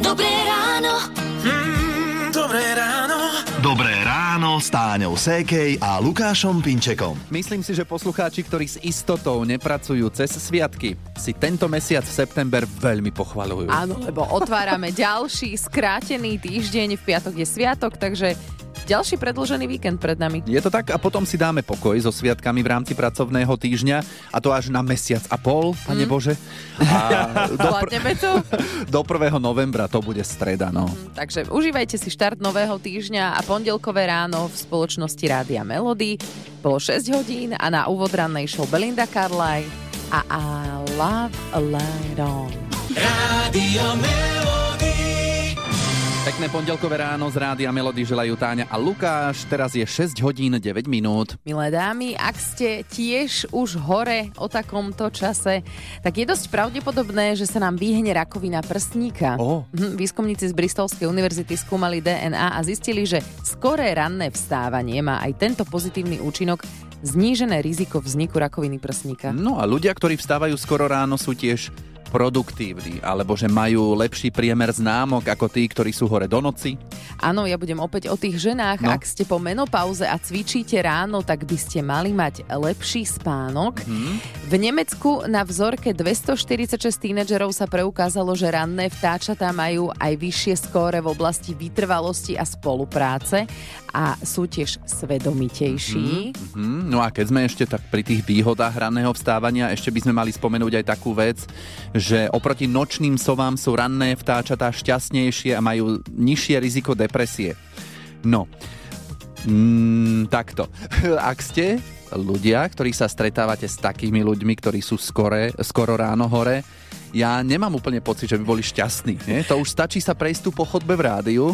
Dobré ráno. Mm, dobré ráno. Dobré ráno s Táňou Sékej a Lukášom Pinčekom. Myslím si, že poslucháči, ktorí s istotou nepracujú cez sviatky, si tento mesiac v september veľmi pochvalujú. Áno, lebo otvárame ďalší skrátený týždeň, v piatok je sviatok, takže ďalší predlžený víkend pred nami. Je to tak a potom si dáme pokoj so sviatkami v rámci pracovného týždňa a to až na mesiac a pol, pane mm. Bože. A do, pr- to? do 1. novembra to bude streda, no. Mm, takže užívajte si štart nového týždňa a pondelkové ráno v spoločnosti Rádia Melody. Bolo 6 hodín a na úvod rannej show Belinda Carlyle a I Love a Light On. Rádio Melody. Pekné pondelkové ráno z Rádia Melody želajú Táňa a Lukáš. Teraz je 6 hodín 9 minút. Milé dámy, ak ste tiež už hore o takomto čase, tak je dosť pravdepodobné, že sa nám vyhne rakovina prstníka. Oh. Výskumníci z Bristolskej univerzity skúmali DNA a zistili, že skoré ranné vstávanie má aj tento pozitívny účinok znížené riziko vzniku rakoviny prsníka. No a ľudia, ktorí vstávajú skoro ráno, sú tiež produktívni, alebo že majú lepší priemer známok ako tí, ktorí sú hore do noci? Áno, ja budem opäť o tých ženách. No. Ak ste po menopauze a cvičíte ráno, tak by ste mali mať lepší spánok. Hmm. V Nemecku na vzorke 246 tínedžerov sa preukázalo, že ranné vtáčatá majú aj vyššie skóre v oblasti vytrvalosti a spolupráce a sú tiež svedomitejší. Mm-hmm. No a keď sme ešte tak pri tých výhodách ranného vstávania, ešte by sme mali spomenúť aj takú vec, že oproti nočným sovám sú ranné vtáčatá šťastnejšie a majú nižšie riziko depresie. No, mm, takto. Ak ste ľudia, ktorí sa stretávate s takými ľuďmi, ktorí sú skore, skoro ráno hore, ja nemám úplne pocit, že by boli šťastní. Nie? To už stačí sa prejsť tu po chodbe v rádiu.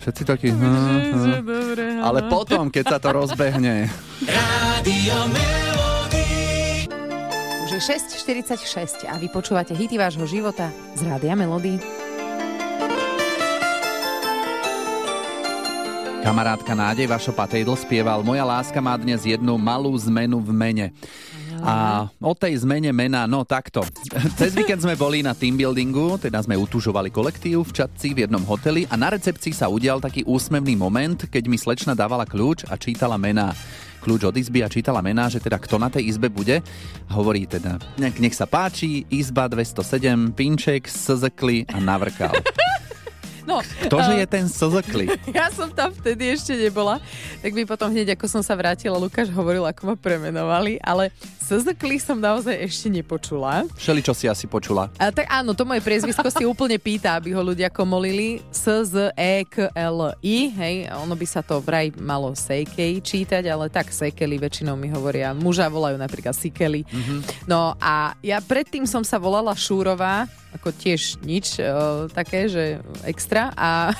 Všetci takí... Hm, hm. Ale potom, keď sa to rozbehne... Rádio Už je 6.46 a vy počúvate hity vášho života z Rádia Melody. Kamarátka Nádej Vašo Patejdl spieval Moja láska má dnes jednu malú zmenu v mene. A o tej zmene mena, no takto. Cez víkend sme boli na team buildingu, teda sme utužovali kolektív v Čadci v jednom hoteli a na recepcii sa udial taký úsmevný moment, keď mi slečna dávala kľúč a čítala mená kľúč od izby a čítala mená, že teda kto na tej izbe bude. Hovorí teda, nech, nech sa páči, izba 207, Pinček, Szekli a Navrkal. No, Ktože uh, je ten Sozokli? Ja som tam vtedy ešte nebola, tak by potom hneď, ako som sa vrátila, Lukáš hovoril, ako ma premenovali, ale Sozokli som naozaj ešte nepočula. Šeli, čo si asi počula? A, tak áno, to moje priezvisko si úplne pýta, aby ho ľudia komolili. S, Z, E, K, L, I, hej, ono by sa to vraj malo Sejkej čítať, ale tak Sejkeli väčšinou mi hovoria. Muža volajú napríklad Sikeli. Mm-hmm. No a ja predtým som sa volala Šúrová, ako tiež nič o, také, že extra. A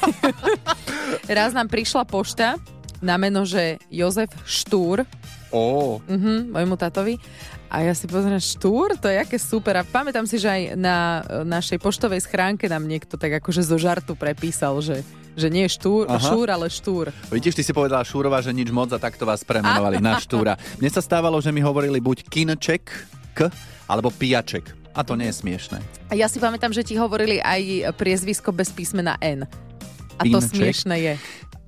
raz nám prišla pošta na meno, že Jozef Štúr. Ó. Oh. Uh-huh, môjmu tatovi. A ja si pozriem, Štúr, to je aké super. A pamätám si, že aj na našej poštovej schránke nám niekto tak akože zo žartu prepísal, že že nie štúr, Aha. šúr, ale štúr. Vidíš, ty si povedala Šúrova, že nič moc a takto vás premenovali na Štúra. Mne sa stávalo, že mi hovorili buď kinček, k, alebo pijaček. A to nie je smiešné. A ja si pamätám, že ti hovorili aj priezvisko bez písmena N. A to smiešné je.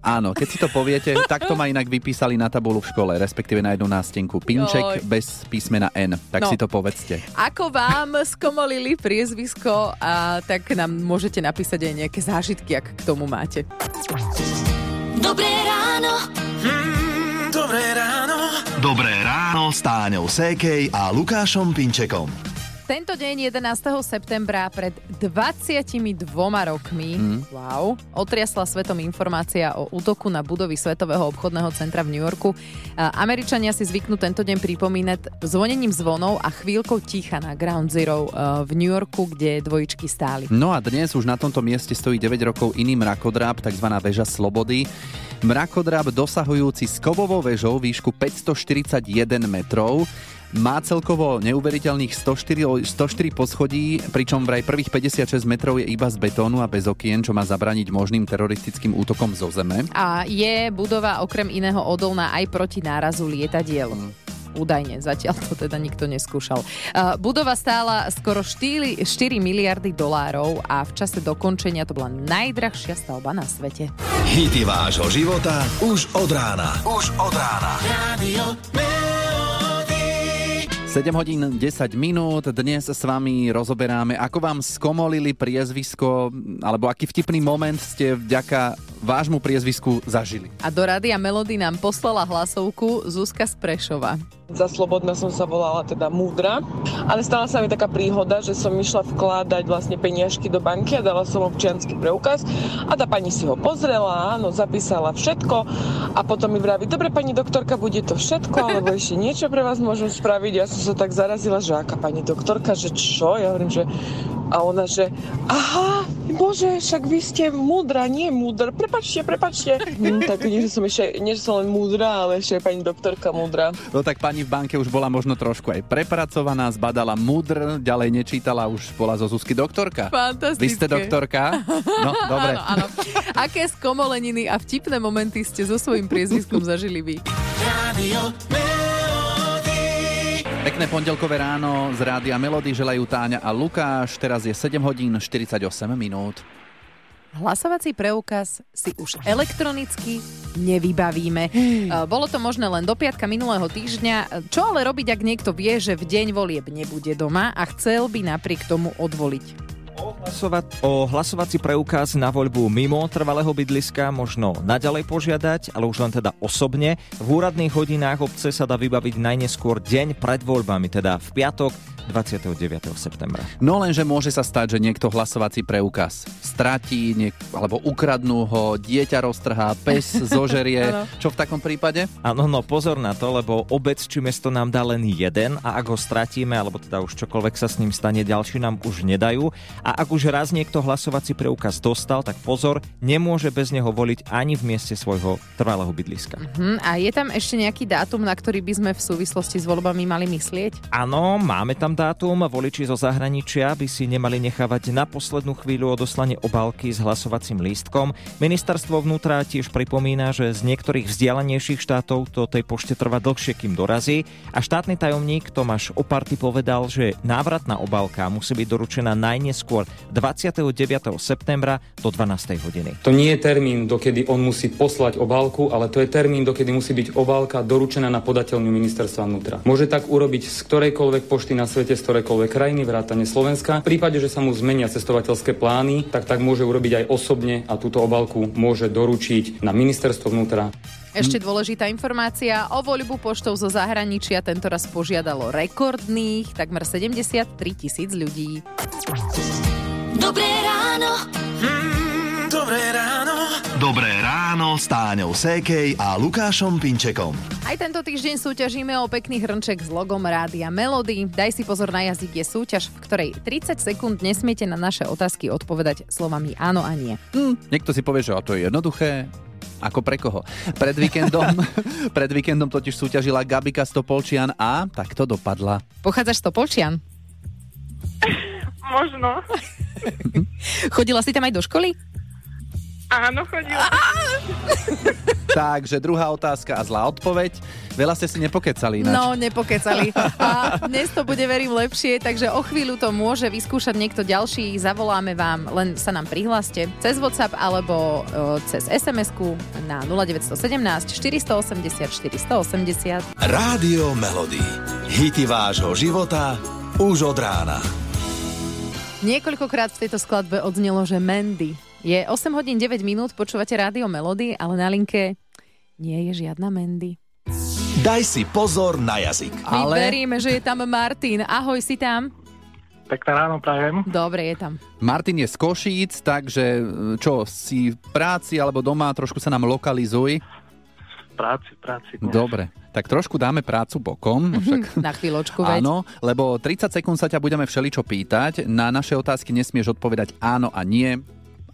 Áno, keď si to poviete, takto ma inak vypísali na tabulu v škole, respektíve na jednu nástenku. Pinček Joj. bez písmena N. Tak no. si to povedzte. Ako vám skomolili priezvisko, a tak nám môžete napísať aj nejaké zážitky, ak k tomu máte. Dobré ráno. Mm, dobré ráno. Dobré ráno s Táňou Sékej a Lukášom Pinčekom. Tento deň 11. septembra pred 22 rokmi mm. wow, otriasla svetom informácia o útoku na budovy Svetového obchodného centra v New Yorku. Američania si zvyknú tento deň pripomínať zvonením zvonov a chvíľkou ticha na Ground Zero v New Yorku, kde dvojičky stáli. No a dnes už na tomto mieste stojí 9 rokov iný mrakodráp, tzv. väža Slobody. Mrakodrap dosahujúci s kovovou väžou výšku 541 metrov má celkovo neuveriteľných 104, 104 poschodí, pričom vraj prvých 56 metrov je iba z betónu a bez okien, čo má zabraniť možným teroristickým útokom zo zeme. A je budova okrem iného odolná aj proti nárazu lietadiel. Mm. Údajne, zatiaľ to teda nikto neskúšal. Uh, budova stála skoro 4, 4 miliardy dolárov a v čase dokončenia to bola najdrahšia stavba na svete. Hity vášho života už od rána. Už od rána. Radio 7 hodín 10 minút. Dnes s vami rozoberáme, ako vám skomolili priezvisko, alebo aký vtipný moment ste vďaka vášmu priezvisku zažili. A do Rádia Melody nám poslala hlasovku Zuzka z Prešova. Za Slobodná som sa volala teda Múdra, ale stala sa mi taká príhoda, že som išla vkladať vlastne peniažky do banky a dala som občiansky preukaz a tá pani si ho pozrela, áno, zapísala všetko a potom mi vraví, dobre pani doktorka, bude to všetko, alebo ešte niečo pre vás môžem spraviť. Ja som sa tak zarazila, že aká pani doktorka, že čo? Ja hovorím, že a ona, že aha, bože, však vy ste múdra, nie múdr, prepačte, prepačte. Hm, tak nie, že som ešte, nie, že som len múdra, ale ešte aj pani doktorka múdra. No tak pani v banke už bola možno trošku aj prepracovaná, zbadala mudr, ďalej nečítala, už bola zo Zuzky doktorka. Fantastické. Vy ste doktorka? No, dobre. Áno, áno. Aké skomoleniny a vtipné momenty ste so svojím priezviskom zažili vy? Radio Pekné pondelkové ráno z Rádia Melody želajú Táňa a Lukáš. Teraz je 7 hodín 48 minút. Hlasovací preukaz si už elektronicky nevybavíme. Uh, Bolo to možné len do piatka minulého týždňa. Čo ale robiť, ak niekto vie, že v deň volieb nebude doma a chcel by napriek tomu odvoliť? Hlasovať o hlasovací preukaz na voľbu mimo trvalého bydliska možno naďalej požiadať, ale už len teda osobne. V úradných hodinách obce sa dá vybaviť najneskôr deň pred voľbami, teda v piatok 29. septembra. No lenže môže sa stať, že niekto hlasovací preukaz stratí, niek- alebo ukradnú ho, dieťa roztrhá, pes zožerie. Čo v takom prípade? Áno, no pozor na to, lebo obec či mesto nám dá len jeden a ak ho stratíme, alebo teda už čokoľvek sa s ním stane, ďalší nám už nedajú. A ak už raz niekto hlasovací preukaz dostal, tak pozor, nemôže bez neho voliť ani v mieste svojho trvalého bydliska. Hm, a je tam ešte nejaký dátum, na ktorý by sme v súvislosti s voľbami mali myslieť? Áno, máme tam dátum. Voliči zo zahraničia by si nemali nechávať na poslednú chvíľu odoslanie obálky s hlasovacím lístkom. Ministerstvo vnútra tiež pripomína, že z niektorých vzdialenejších štátov to tej pošte trvá dlhšie, kým dorazí. A štátny tajomník Tomáš Oparty povedal, že návratná obálka musí byť doručená najneskôr 29. septembra do 12. hodiny. To nie je termín, dokedy on musí poslať obálku, ale to je termín, dokedy musí byť obálka doručená na podateľňu ministerstva vnútra. Môže tak urobiť z ktorejkoľvek pošty na svete, z ktorejkoľvek krajiny, vrátane Slovenska. V prípade, že sa mu zmenia cestovateľské plány, tak tak môže urobiť aj osobne a túto obálku môže doručiť na ministerstvo vnútra. Ešte dôležitá informácia. O voľbu poštou zo zahraničia tento raz požiadalo rekordných takmer 73 tisíc ľudí. Dobré ráno. Mm, Dobré ráno. Dobré ráno s Táňou Sékej a Lukášom Pinčekom. Aj tento týždeň súťažíme o pekný hrnček s logom Rádia Melody. Daj si pozor na jazyk je súťaž, v ktorej 30 sekúnd nesmiete na naše otázky odpovedať slovami áno a nie. Hm, niekto si povie, že a to je jednoduché. Ako pre koho? Pred víkendom, pred víkendom totiž súťažila Gabika Stopolčian a takto dopadla. Pochádzaš z Topolčian? Možno. Chodila si tam aj do školy? Áno, chodila. Takže druhá otázka a zlá odpoveď. Veľa ste si nepokecali ináč. No, nepokecali. A dnes to bude, verím, lepšie, takže o chvíľu to môže vyskúšať niekto ďalší. Zavoláme vám, len sa nám prihláste cez WhatsApp alebo e, cez SMS-ku na 0917 480 480. Rádio Melody. Hity vášho života už od rána. Niekoľkokrát v tejto skladbe odznelo, že Mandy. Je 8 hodín 9 minút, počúvate rádio Melody, ale na linke nie je žiadna Mandy. Daj si pozor na jazyk. My Ale veríme, že je tam Martin. Ahoj, si tam? Pekné ráno prajem. Dobre, je tam. Martin je z Košíc, takže čo, si v práci alebo doma, trošku sa nám lokalizuj. Práci, práci. dnes. Dobre, tak trošku dáme prácu bokom. Však Na chvíľočku, veď. Áno, lebo 30 sekúnd sa ťa budeme všeličo pýtať. Na naše otázky nesmieš odpovedať áno a nie.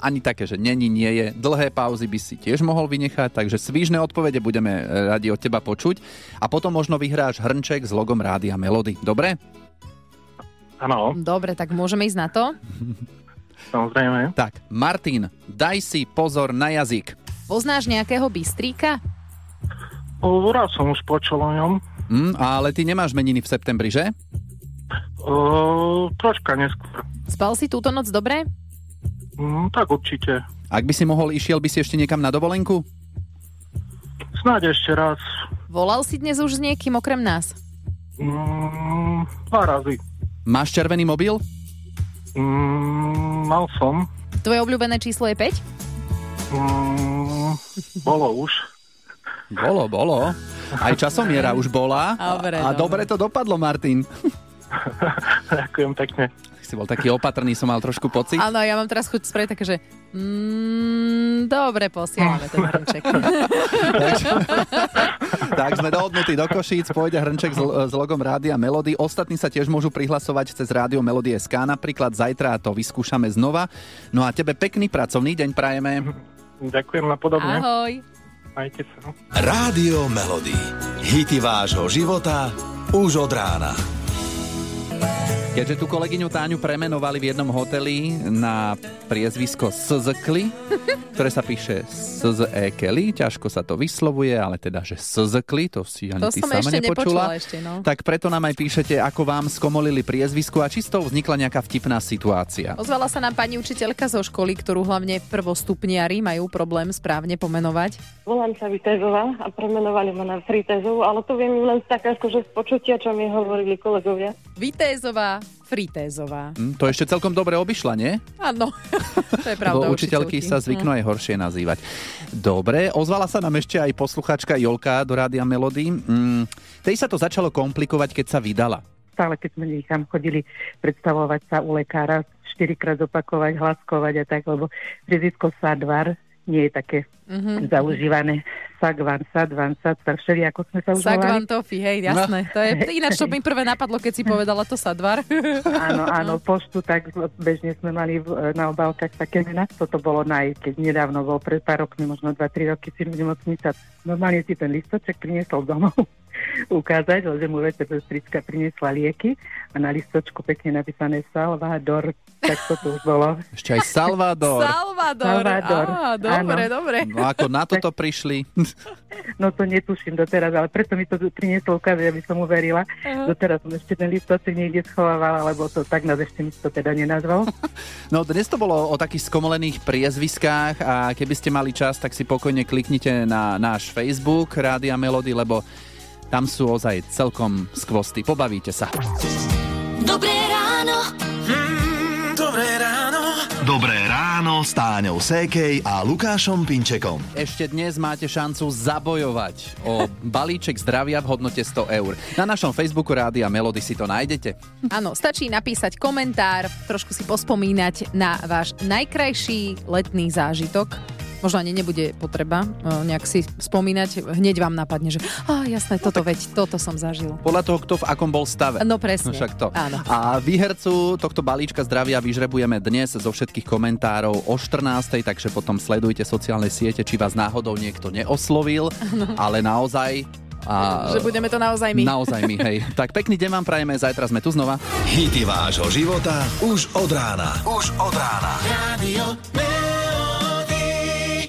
Ani také, že není, nie je. Dlhé pauzy by si tiež mohol vynechať, takže svížne odpovede budeme radi od teba počuť. A potom možno vyhráš hrnček s logom Rádia Melody. Dobre? Áno, Dobre, tak môžeme ísť na to? samozrejme. Tak, Martin, daj si pozor na jazyk. Poznáš nejakého bystríka? O, raz som už počul o ňom. Hm, ale ty nemáš meniny v septembri, že? O, troška neskôr. Spal si túto noc dobre? Mm, tak určite. Ak by si mohol, išiel by si ešte niekam na dovolenku? Snáď ešte raz. Volal si dnes už s niekým okrem nás? Mm, dva razy. Máš červený mobil? Mm, mal som. Tvoje obľúbené číslo je 5? Mm, bolo už. Bolo, bolo. Aj časomiera už bola. Dobre, a dobre to dopadlo, Martin. Ďakujem pekne. Si bol taký opatrný, som mal trošku pocit. Áno, ja mám teraz chuť spraviť také, že mm, dobre, posielame ten hrnček. tak sme dohodnutí do Košíc, pôjde hrnček s, s logom Rádia Melody. Ostatní sa tiež môžu prihlasovať cez Rádio Melody SK, napríklad zajtra to vyskúšame znova. No a tebe pekný pracovný deň prajeme. Ďakujem na podobne. Ahoj. Majte sa. Rádio Melody. Hity vášho života už od rána. Keďže tú kolegyňu Táňu premenovali v jednom hoteli na priezvisko Szkli, ktoré sa píše Szekeli, ťažko sa to vyslovuje, ale teda, že Szkli, to si ani To ty som sama ešte nepočula. ešte, no. Tak preto nám aj píšete, ako vám skomolili priezvisko a či z toho vznikla nejaká vtipná situácia. Ozvala sa nám pani učiteľka zo školy, ktorú hlavne prvostupniari majú problém správne pomenovať. Volám sa Vitezová a premenovali ma na Fritezovú, ale to viem len tak akože z počutia, čo mi hovorili kolegovia. Vitézová, Fritézová. Hm, to ešte celkom dobre obyšla, nie? Áno, to je pravda. Lebo učiteľky sa zvyknú aj horšie nazývať. Dobre, ozvala sa nám ešte aj posluchačka Jolka do Rádia Melody. Mm, tej sa to začalo komplikovať, keď sa vydala. Stále, keď sme tam chodili predstavovať sa u lekára, štyrikrát opakovať, hlaskovať a tak, lebo rizisko Sadvar nie je také Mhm. zaužívané. Sagvan, Sadvan, Sadvar, všeli, ako sme sa už Sagvan. Tofi, hej, jasné. To je ináč, čo mi prvé napadlo, keď si povedala to Sadvar. Áno, áno, poštu, tak bežne sme mali na obálkach také mená. Toto bolo naj, keď nedávno bol pred pár rokmi, možno 2-3 roky si v nemocnici a normálne si ten listoček priniesol domov ukázať, že mu vete sestrička priniesla lieky a na listočku pekne napísané Salvador, tak to tu už bolo. Ešte aj Salvador. Salvador. Salvador, Á, dobre, áno. dobre. No ako na toto prišli. No to netuším doteraz, ale preto mi to priniesol ukázať, aby som uverila. Aha. Doteraz som ešte ten listoček niekde schovávala, lebo to tak nás ešte mi to teda nenazval. No dnes to bolo o takých skomolených priezviskách a keby ste mali čas, tak si pokojne kliknite na náš Facebook Rádia Melody, lebo tam sú ozaj celkom skvosty. Pobavíte sa. Dobré ráno. Mm, dobré ráno. Dobré ráno s Táňou Sékej a Lukášom Pinčekom. Ešte dnes máte šancu zabojovať o balíček zdravia v hodnote 100 eur. Na našom Facebooku Rádia Melody si to nájdete. Áno, stačí napísať komentár, trošku si pospomínať na váš najkrajší letný zážitok. Možno ani nebude potreba eh, nejak si spomínať, hneď vám napadne, že á, jasné, toto veď, toto som zažil. Podľa toho, kto v akom bol stave. No presne. No však to. Áno. A výhercu tohto balíčka zdravia vyžrebujeme dnes zo všetkých komentárov o 14. Takže potom sledujte sociálne siete, či vás náhodou niekto neoslovil, ale naozaj... A, Že budeme to naozaj my. Naozaj my, hej. Tak pekný deň vám prajeme, zajtra sme tu znova. Hity vášho života už od rána. Už od rána. Radio